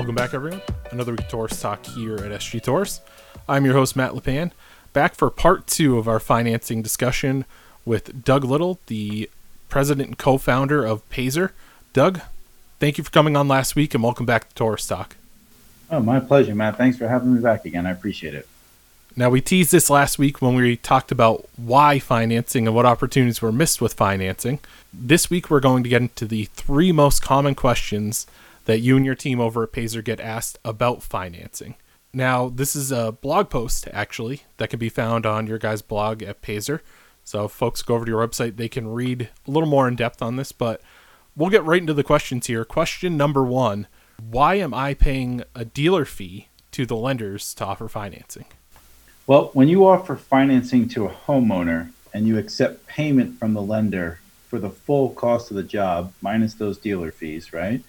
Welcome back, everyone. Another week of Torrice Talk here at SG Torrice. I'm your host, Matt LePan, back for part two of our financing discussion with Doug Little, the president and co founder of Payzer. Doug, thank you for coming on last week and welcome back to Torrice Talk. Oh, my pleasure, Matt. Thanks for having me back again. I appreciate it. Now, we teased this last week when we talked about why financing and what opportunities were missed with financing. This week, we're going to get into the three most common questions that you and your team over at Payzer get asked about financing. Now, this is a blog post, actually, that can be found on your guys' blog at Payzer. So, folks go over to your website, they can read a little more in depth on this, but we'll get right into the questions here. Question number one Why am I paying a dealer fee to the lenders to offer financing? Well, when you offer financing to a homeowner and you accept payment from the lender for the full cost of the job, minus those dealer fees, right?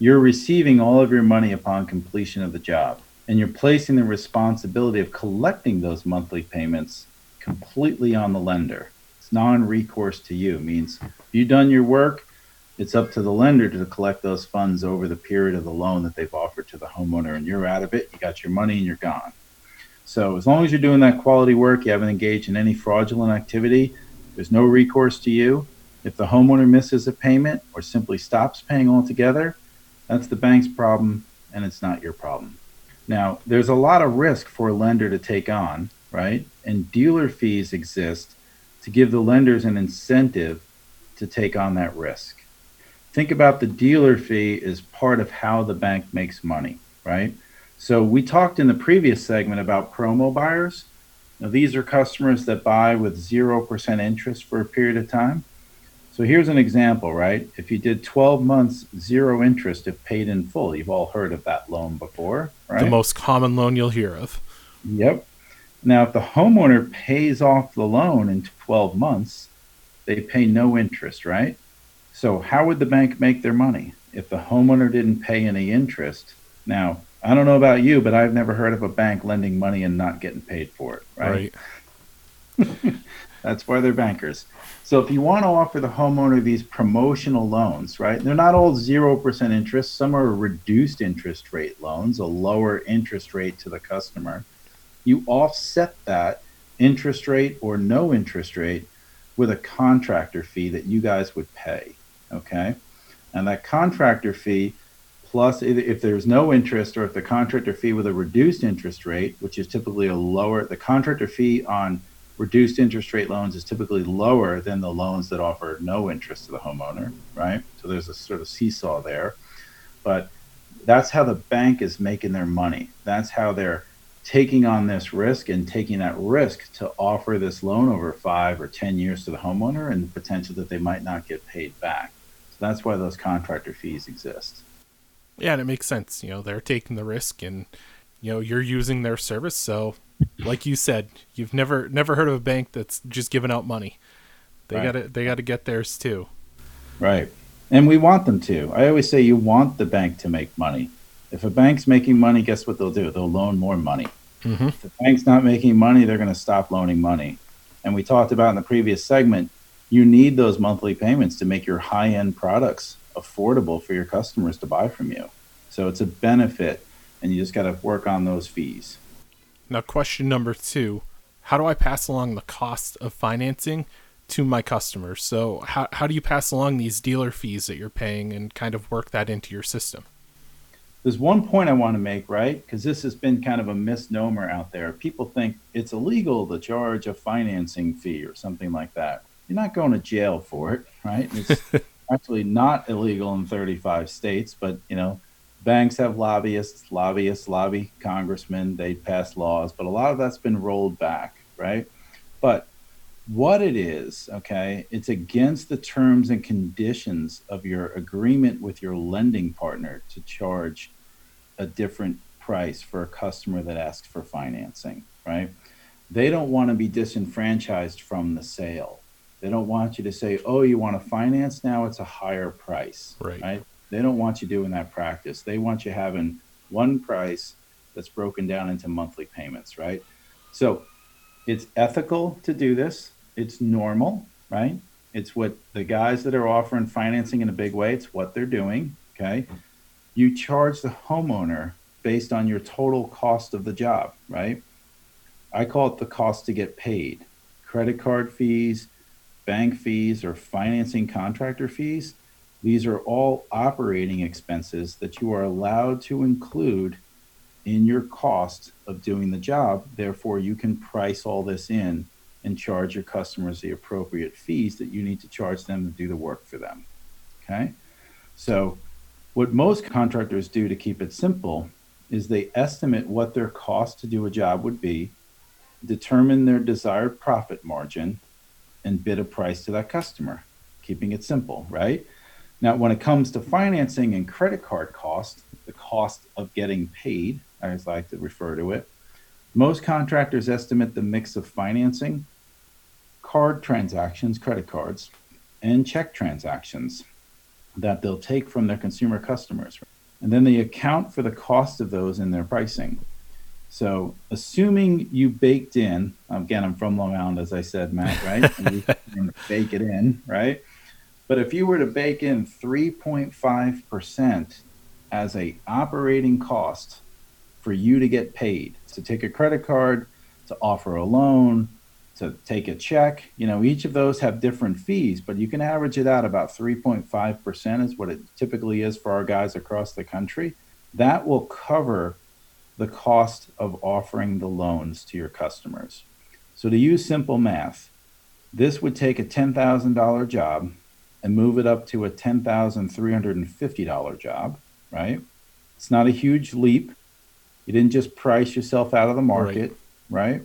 You're receiving all of your money upon completion of the job. And you're placing the responsibility of collecting those monthly payments completely on the lender. It's non recourse to you. It means you've done your work, it's up to the lender to collect those funds over the period of the loan that they've offered to the homeowner. And you're out of it, you got your money, and you're gone. So as long as you're doing that quality work, you haven't engaged in any fraudulent activity, there's no recourse to you. If the homeowner misses a payment or simply stops paying altogether, that's the bank's problem and it's not your problem. Now, there's a lot of risk for a lender to take on, right? And dealer fees exist to give the lenders an incentive to take on that risk. Think about the dealer fee as part of how the bank makes money, right? So we talked in the previous segment about promo buyers. Now, these are customers that buy with 0% interest for a period of time. So here's an example, right? If you did 12 months, zero interest if paid in full, you've all heard of that loan before, right? The most common loan you'll hear of. Yep. Now, if the homeowner pays off the loan in 12 months, they pay no interest, right? So, how would the bank make their money if the homeowner didn't pay any interest? Now, I don't know about you, but I've never heard of a bank lending money and not getting paid for it, right? right. That's why they're bankers. So if you want to offer the homeowner these promotional loans, right? They're not all 0% interest. Some are reduced interest rate loans, a lower interest rate to the customer. You offset that interest rate or no interest rate with a contractor fee that you guys would pay, okay? And that contractor fee plus if there's no interest or if the contractor fee with a reduced interest rate, which is typically a lower, the contractor fee on reduced interest rate loans is typically lower than the loans that offer no interest to the homeowner, right? So there's a sort of seesaw there. But that's how the bank is making their money. That's how they're taking on this risk and taking that risk to offer this loan over five or 10 years to the homeowner and the potential that they might not get paid back. So that's why those contractor fees exist. Yeah, and it makes sense. You know, they're taking the risk and, you know, you're using their service. So, like you said, you've never never heard of a bank that's just giving out money. They right. gotta they gotta get theirs too. Right. And we want them to. I always say you want the bank to make money. If a bank's making money, guess what they'll do? They'll loan more money. Mm-hmm. If the bank's not making money, they're going to stop loaning money. And we talked about in the previous segment, you need those monthly payments to make your high end products affordable for your customers to buy from you. So it's a benefit, and you just got to work on those fees. Now, question number two How do I pass along the cost of financing to my customers? So, how, how do you pass along these dealer fees that you're paying and kind of work that into your system? There's one point I want to make, right? Because this has been kind of a misnomer out there. People think it's illegal to charge a financing fee or something like that. You're not going to jail for it, right? It's actually not illegal in 35 states, but you know, banks have lobbyists, lobbyists lobby congressmen, they pass laws, but a lot of that's been rolled back, right? But what it is, okay, it's against the terms and conditions of your agreement with your lending partner to charge a different price for a customer that asks for financing, right? They don't want to be disenfranchised from the sale. They don't want you to say, "Oh, you want to finance now? It's a higher price." Right. Right. They don't want you doing that practice. They want you having one price that's broken down into monthly payments, right? So, it's ethical to do this. It's normal, right? It's what the guys that are offering financing in a big way, it's what they're doing, okay? you charge the homeowner based on your total cost of the job, right? I call it the cost to get paid. Credit card fees, bank fees, or financing contractor fees, these are all operating expenses that you are allowed to include in your cost of doing the job. Therefore, you can price all this in and charge your customers the appropriate fees that you need to charge them to do the work for them. Okay? So, what most contractors do to keep it simple is they estimate what their cost to do a job would be, determine their desired profit margin, and bid a price to that customer, keeping it simple, right? Now, when it comes to financing and credit card cost, the cost of getting paid, I like to refer to it, most contractors estimate the mix of financing, card transactions, credit cards, and check transactions that they'll take from their consumer customers. And then they account for the cost of those in their pricing. So, assuming you baked in, again, I'm from Long Island, as I said, Matt, right? and you bake it in, right? But if you were to bake in 3.5% as a operating cost for you to get paid, to take a credit card, to offer a loan, to take a check, you know, each of those have different fees, but you can average it out about 3.5% is what it typically is for our guys across the country. That will cover the cost of offering the loans to your customers. So to use simple math, this would take a $10,000 job and move it up to a $10,350 job, right? It's not a huge leap. You didn't just price yourself out of the market, right? right?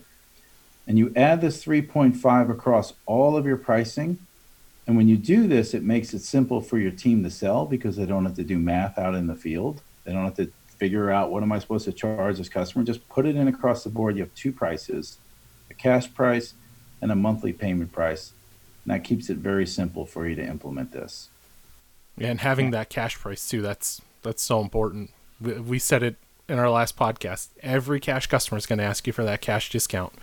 And you add this 3.5 across all of your pricing. And when you do this, it makes it simple for your team to sell because they don't have to do math out in the field. They don't have to figure out what am I supposed to charge this customer. Just put it in across the board. You have two prices, a cash price and a monthly payment price and that keeps it very simple for you to implement this. Yeah, and having that cash price too, that's that's so important. We, we said it in our last podcast. Every cash customer is going to ask you for that cash discount.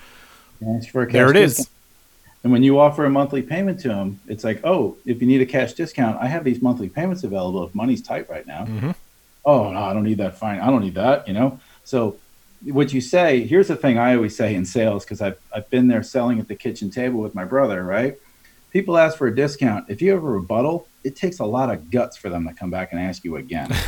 for cash there it discount. is. And when you offer a monthly payment to them, it's like, oh, if you need a cash discount, I have these monthly payments available if money's tight right now. Mm-hmm. Oh no, I don't need that. Fine, I don't need that. You know. So what you say here's the thing I always say in sales because I've I've been there selling at the kitchen table with my brother, right? People ask for a discount. If you have a rebuttal, it takes a lot of guts for them to come back and ask you again.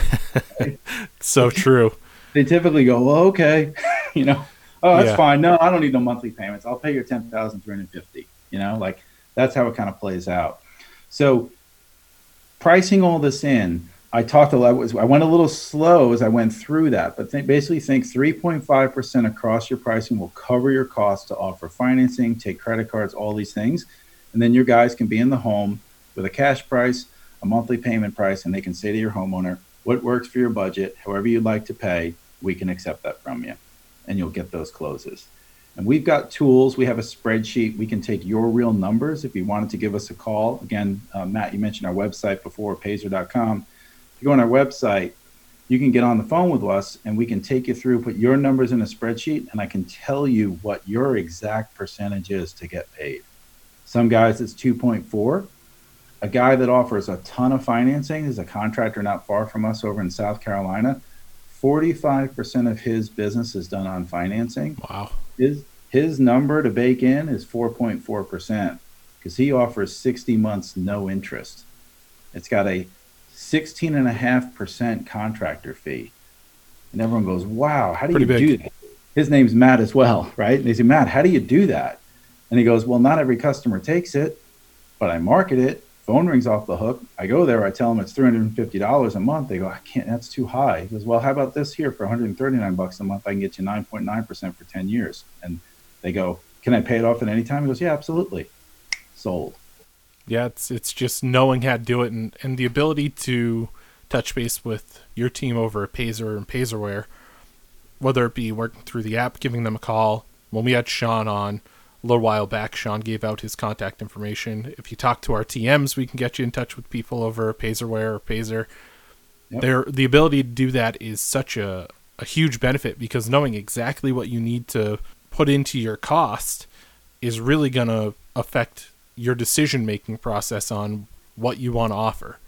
Right? so true. They typically go, well, okay, you know, oh, that's yeah. fine. No, I don't need no monthly payments. I'll pay your ten thousand three hundred fifty. You know, like that's how it kind of plays out. So pricing all this in, I talked a lot. I went a little slow as I went through that, but th- basically think 3.5% across your pricing will cover your costs to offer financing, take credit cards, all these things. And then your guys can be in the home with a cash price, a monthly payment price, and they can say to your homeowner, what works for your budget, however you'd like to pay, we can accept that from you. And you'll get those closes. And we've got tools. We have a spreadsheet. We can take your real numbers if you wanted to give us a call. Again, uh, Matt, you mentioned our website before, payzer.com. If you go on our website, you can get on the phone with us and we can take you through, put your numbers in a spreadsheet, and I can tell you what your exact percentage is to get paid. Some guys it's 2.4. A guy that offers a ton of financing is a contractor not far from us over in South Carolina. 45% of his business is done on financing. Wow. His his number to bake in is 4.4% because he offers 60 months no interest. It's got a 16.5% contractor fee. And everyone goes, wow, how do Pretty you big. do that? His name's Matt as well, right? And they say, Matt, how do you do that? And he goes, Well, not every customer takes it, but I market it. Phone rings off the hook. I go there. I tell them it's $350 a month. They go, I can't, that's too high. He goes, Well, how about this here for 139 bucks a month? I can get you 9.9% for 10 years. And they go, Can I pay it off at any time? He goes, Yeah, absolutely. Sold. Yeah, it's it's just knowing how to do it and, and the ability to touch base with your team over at Payzer and Payzerware, whether it be working through the app, giving them a call. When we had Sean on, a little while back, Sean gave out his contact information. If you talk to our TMs, we can get you in touch with people over Payzerware or Payzer. Yep. There, the ability to do that is such a, a huge benefit because knowing exactly what you need to put into your cost is really going to affect your decision making process on what you want to offer.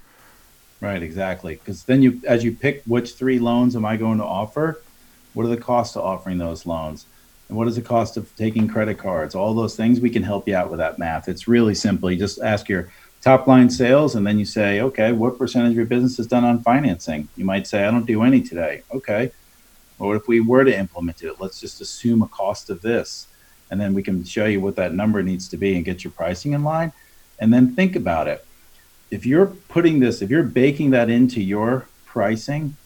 Right, exactly. Because then you, as you pick which three loans am I going to offer, what are the costs of offering those loans? And what is the cost of taking credit cards? All those things, we can help you out with that math. It's really simple. You just ask your top line sales and then you say, okay, what percentage of your business is done on financing? You might say, I don't do any today. Okay. Well, what if we were to implement it? Let's just assume a cost of this. And then we can show you what that number needs to be and get your pricing in line. And then think about it. If you're putting this, if you're baking that into your pricing,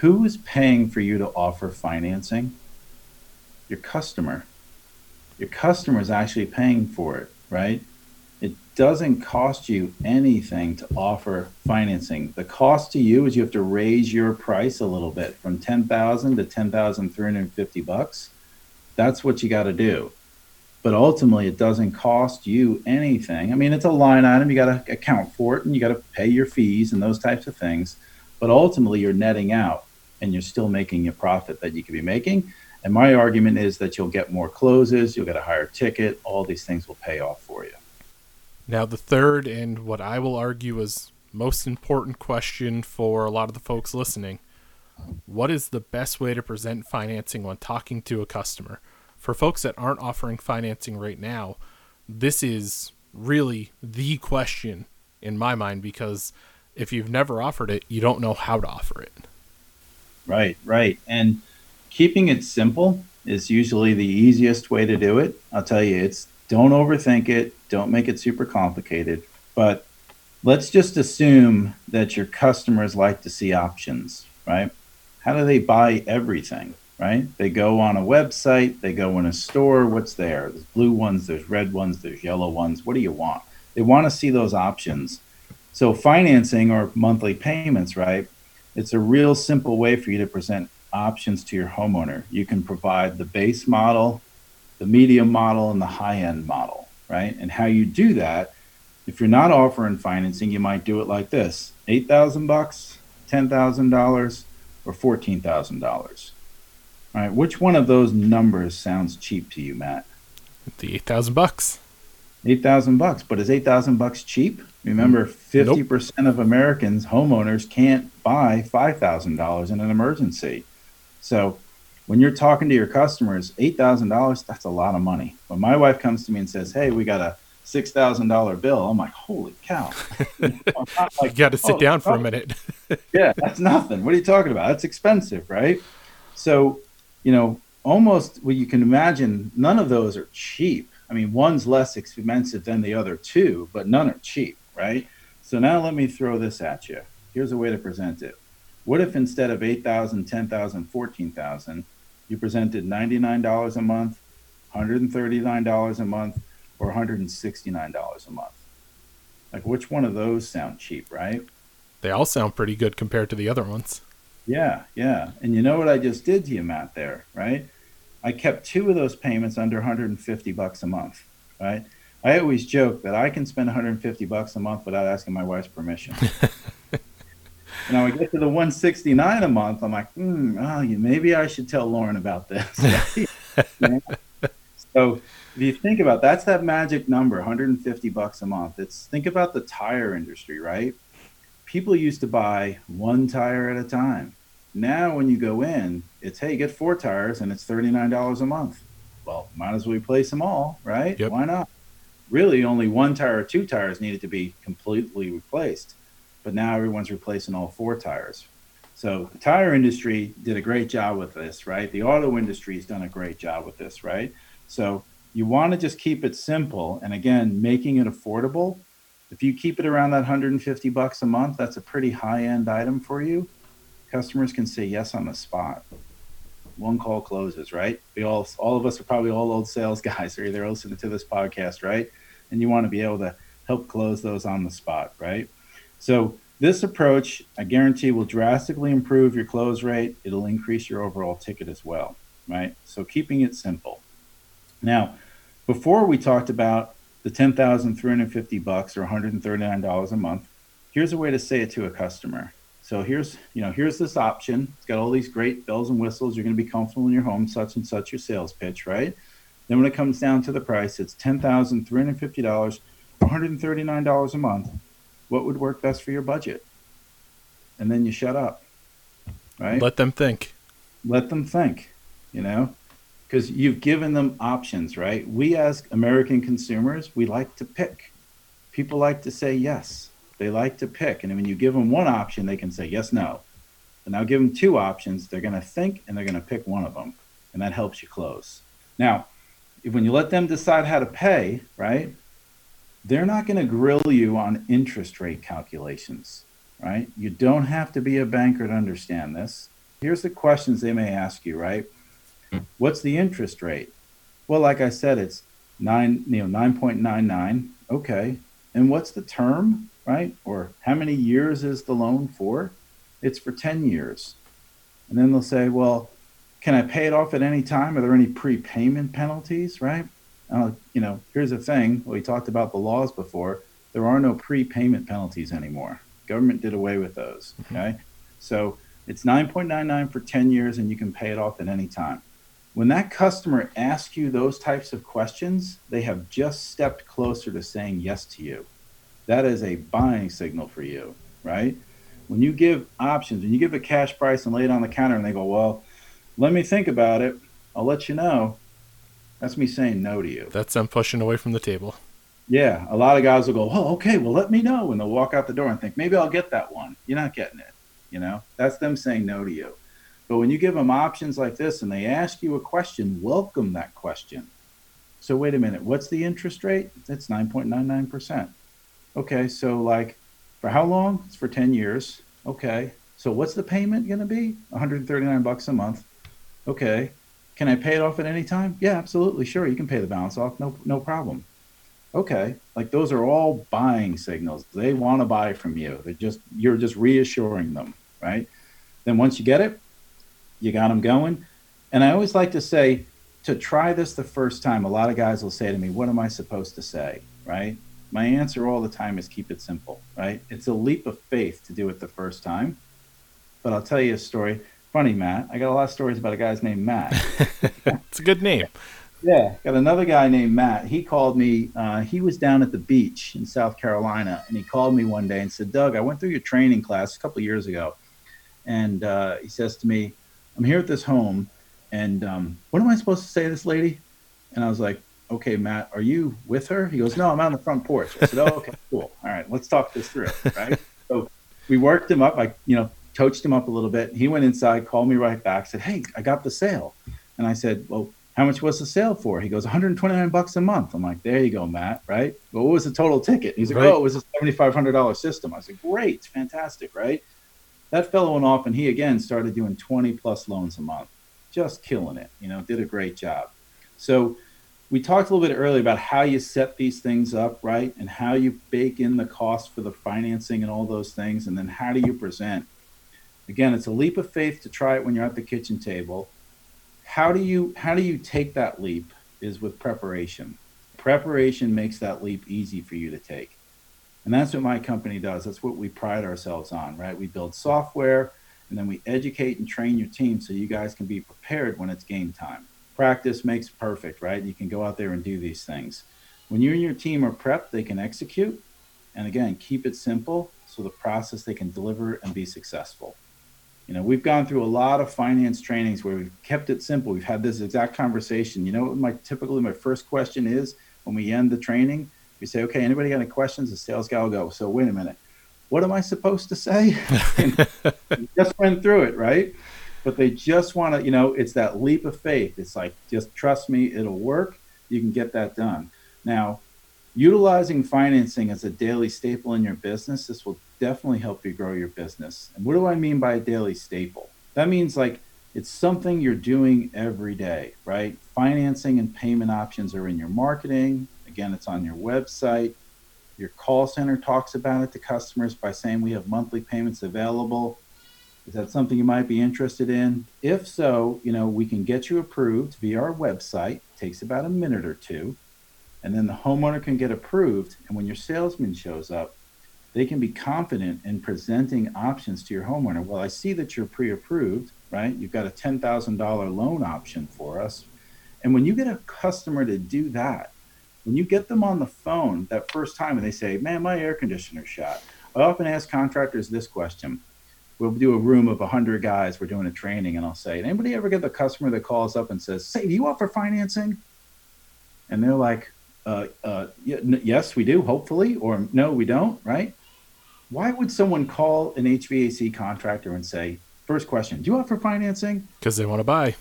who is paying for you to offer financing? Your customer. Your customer is actually paying for it, right? It doesn't cost you anything to offer financing. The cost to you is you have to raise your price a little bit from 10,000 to 10,350 bucks. That's what you got to do. But ultimately it doesn't cost you anything. I mean, it's a line item, you got to account for it and you got to pay your fees and those types of things. But ultimately you're netting out and you're still making a profit that you could be making. And my argument is that you'll get more closes, you'll get a higher ticket, all these things will pay off for you. Now, the third, and what I will argue is most important question for a lot of the folks listening what is the best way to present financing when talking to a customer? For folks that aren't offering financing right now, this is really the question in my mind because if you've never offered it, you don't know how to offer it. Right, right. And keeping it simple is usually the easiest way to do it. I'll tell you, it's don't overthink it, don't make it super complicated. But let's just assume that your customers like to see options, right? How do they buy everything, right? They go on a website, they go in a store, what's there? There's blue ones, there's red ones, there's yellow ones. What do you want? They want to see those options. So financing or monthly payments, right? It's a real simple way for you to present options to your homeowner. You can provide the base model, the medium model and the high end model, right? And how you do that, if you're not offering financing, you might do it like this: eight thousand bucks, ten thousand dollars, or fourteen thousand dollars. All right, which one of those numbers sounds cheap to you, Matt? The eight thousand bucks. Eight thousand bucks, but is eight thousand bucks cheap? Remember, mm, fifty nope. percent of Americans homeowners can't buy five thousand dollars in an emergency. So when you're talking to your customers, eight thousand dollars, that's a lot of money. When my wife comes to me and says, Hey, we got a six thousand dollar bill, I'm like, Holy cow. like, you gotta sit oh, down for a minute. yeah, that's nothing. What are you talking about? That's expensive, right? So, you know, almost what you can imagine, none of those are cheap. I mean, one's less expensive than the other two, but none are cheap, right? So now let me throw this at you. Here's a way to present it. What if instead of 8,000, 10,000, 14,000, you presented $99 a month, $139 a month, or $169 a month. Like, which one of those sound cheap, right? They all sound pretty good compared to the other ones. Yeah, yeah. And you know what I just did to you, Matt, there, right? I kept two of those payments under 150 bucks a month, right? I always joke that I can spend 150 bucks a month without asking my wife's permission. And I would get to the 169 a month. I'm like, hmm, oh, maybe I should tell Lauren about this. so if you think about that's that magic number, 150 bucks a month. It's think about the tire industry, right? People used to buy one tire at a time. Now when you go in, it's hey, get four tires and it's $39 a month. Well, might as well replace them all, right? Yep. Why not? Really, only one tire or two tires needed to be completely replaced but now everyone's replacing all four tires. So the tire industry did a great job with this, right? The auto industry has done a great job with this, right? So you want to just keep it simple and again, making it affordable. If you keep it around that 150 bucks a month, that's a pretty high-end item for you. Customers can say yes on the spot. One call closes, right? We all all of us are probably all old sales guys or they're listening to this podcast, right? And you want to be able to help close those on the spot, right? So this approach, I guarantee, will drastically improve your close rate. It'll increase your overall ticket as well, right? So keeping it simple. Now, before we talked about the 10,350 bucks or $139 a month, here's a way to say it to a customer. So here's, you know, here's this option. It's got all these great bells and whistles. You're going to be comfortable in your home, such and such your sales pitch, right? Then when it comes down to the price, it's $10,350 $139 a month what would work best for your budget? and then you shut up. Right? Let them think. Let them think, you know? Because you've given them options, right? We as American consumers, we like to pick. People like to say yes. They like to pick. And when you give them one option, they can say yes, no. But now give them two options, they're going to think and they're going to pick one of them. And that helps you close. Now, when you let them decide how to pay, right? They're not going to grill you on interest rate calculations, right? You don't have to be a banker to understand this. Here's the questions they may ask you, right? What's the interest rate? Well, like I said, it's nine, you know, nine point nine nine. Okay, and what's the term, right? Or how many years is the loan for? It's for ten years. And then they'll say, well, can I pay it off at any time? Are there any prepayment penalties, right? Uh, you know, here's the thing. We talked about the laws before. There are no prepayment penalties anymore. Government did away with those. Okay, so it's 9.99 for 10 years, and you can pay it off at any time. When that customer asks you those types of questions, they have just stepped closer to saying yes to you. That is a buying signal for you, right? When you give options, when you give a cash price and lay it on the counter, and they go, "Well, let me think about it. I'll let you know." That's me saying no to you. That's them pushing away from the table. Yeah, a lot of guys will go, "Oh, okay, well, let me know," and they'll walk out the door and think, "Maybe I'll get that one." You're not getting it. You know, that's them saying no to you. But when you give them options like this and they ask you a question, welcome that question. So wait a minute, what's the interest rate? It's 9.99%. Okay, so like for how long? It's for 10 years. Okay. So what's the payment going to be? 139 bucks a month. Okay. Can I pay it off at any time? Yeah, absolutely. Sure, you can pay the balance off. No no problem. Okay. Like those are all buying signals. They want to buy from you. They're just you're just reassuring them, right? Then once you get it, you got them going. And I always like to say to try this the first time, a lot of guys will say to me, What am I supposed to say? Right? My answer all the time is keep it simple, right? It's a leap of faith to do it the first time. But I'll tell you a story. Funny, Matt. I got a lot of stories about a guy's named Matt. it's a good name. Yeah, got another guy named Matt. He called me. Uh, he was down at the beach in South Carolina, and he called me one day and said, "Doug, I went through your training class a couple years ago, and uh, he says to me, I'm here at this home, and um, what am I supposed to say to this lady? And I was like, okay, Matt, are you with her? He goes, no, I'm out on the front porch. I said, oh, okay, cool. All right, let's talk this through, right? so we worked him up. I, you know, coached him up a little bit. He went inside, called me right back, said, hey, I got the sale. And I said, well, how much was the sale for? He goes, 129 bucks a month. I'm like, there you go, Matt, right? Well, what was the total ticket? He's like, right. oh, it was a $7,500 system. I said, great, fantastic, right? that fellow went off and he again started doing 20 plus loans a month just killing it you know did a great job so we talked a little bit earlier about how you set these things up right and how you bake in the cost for the financing and all those things and then how do you present again it's a leap of faith to try it when you're at the kitchen table how do you how do you take that leap is with preparation preparation makes that leap easy for you to take and that's what my company does. That's what we pride ourselves on, right? We build software and then we educate and train your team so you guys can be prepared when it's game time. Practice makes perfect, right? You can go out there and do these things. When you and your team are prepped, they can execute. And again, keep it simple so the process they can deliver and be successful. You know, we've gone through a lot of finance trainings where we've kept it simple. We've had this exact conversation. You know what my typically my first question is when we end the training? We say, okay, anybody got any questions? The sales guy will go, so wait a minute. What am I supposed to say? just went through it, right? But they just want to, you know, it's that leap of faith. It's like, just trust me, it'll work. You can get that done. Now, utilizing financing as a daily staple in your business, this will definitely help you grow your business. And what do I mean by a daily staple? That means like it's something you're doing every day, right? Financing and payment options are in your marketing, Again, it's on your website. Your call center talks about it to customers by saying we have monthly payments available. Is that something you might be interested in? If so, you know, we can get you approved via our website. It takes about a minute or two. And then the homeowner can get approved. And when your salesman shows up, they can be confident in presenting options to your homeowner. Well, I see that you're pre approved, right? You've got a $10,000 loan option for us. And when you get a customer to do that, when you get them on the phone that first time and they say, man, my air conditioner shot, I often ask contractors this question we'll do a room of 100 guys. We're doing a training, and I'll say, anybody ever get the customer that calls up and says, say, do you offer financing? And they're like, uh, uh, yes, we do, hopefully, or no, we don't, right? Why would someone call an HVAC contractor and say, first question, do you offer financing? Because they want to buy.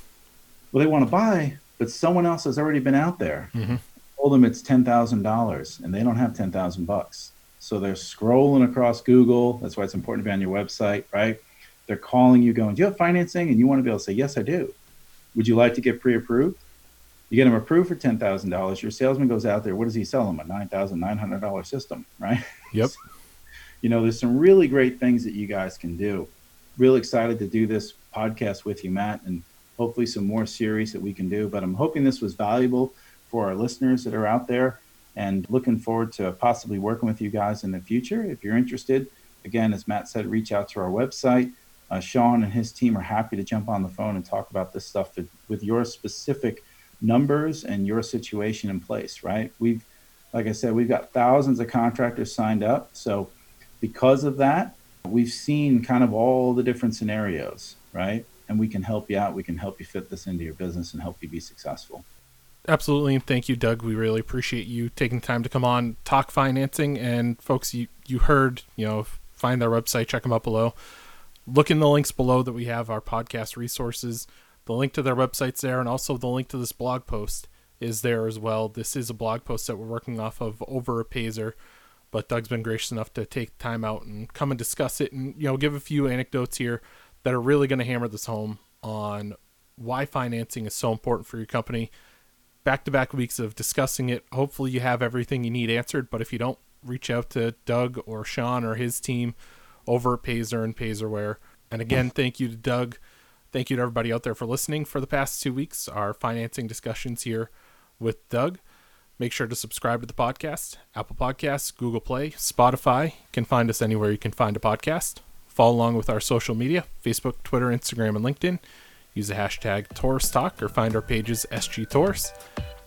Well, they want to buy, but someone else has already been out there. Mm-hmm. Told them it's ten thousand dollars, and they don't have ten thousand bucks. So they're scrolling across Google. That's why it's important to be on your website, right? They're calling you, going, "Do you have financing?" And you want to be able to say, "Yes, I do." Would you like to get pre-approved? You get them approved for ten thousand dollars. Your salesman goes out there. What does he sell them? A nine thousand nine hundred dollar system, right? Yep. you know, there's some really great things that you guys can do. Real excited to do this podcast with you, Matt, and hopefully some more series that we can do. But I'm hoping this was valuable for our listeners that are out there and looking forward to possibly working with you guys in the future. If you're interested, again, as Matt said, reach out to our website. Uh, Sean and his team are happy to jump on the phone and talk about this stuff with, with your specific numbers and your situation in place, right? We've, like I said, we've got thousands of contractors signed up. So, because of that, we've seen kind of all the different scenarios, right? and we can help you out. We can help you fit this into your business and help you be successful. Absolutely. And thank you, Doug. We really appreciate you taking the time to come on, talk financing. And folks, you, you heard, you know, find their website, check them out below. Look in the links below that we have our podcast resources. The link to their website's there, and also the link to this blog post is there as well. This is a blog post that we're working off of over a Payzer, but Doug's been gracious enough to take time out and come and discuss it and, you know, give a few anecdotes here that are really going to hammer this home on why financing is so important for your company. Back to back weeks of discussing it. Hopefully, you have everything you need answered. But if you don't, reach out to Doug or Sean or his team over at Payzer and Payzerware. And again, mm. thank you to Doug. Thank you to everybody out there for listening for the past two weeks. Our financing discussions here with Doug. Make sure to subscribe to the podcast, Apple Podcasts, Google Play, Spotify. You can find us anywhere you can find a podcast. Follow along with our social media Facebook, Twitter, Instagram, and LinkedIn. Use the hashtag Torrice Talk or find our pages SG Torrice.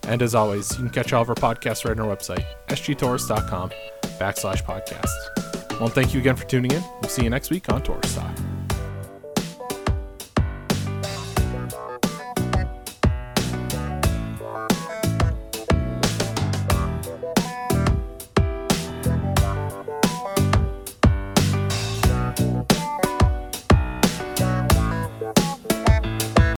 And as always, you can catch all of our podcasts right on our website, sgtorrice.com backslash podcast. Well, thank you again for tuning in. We'll see you next week on Torrice Talk.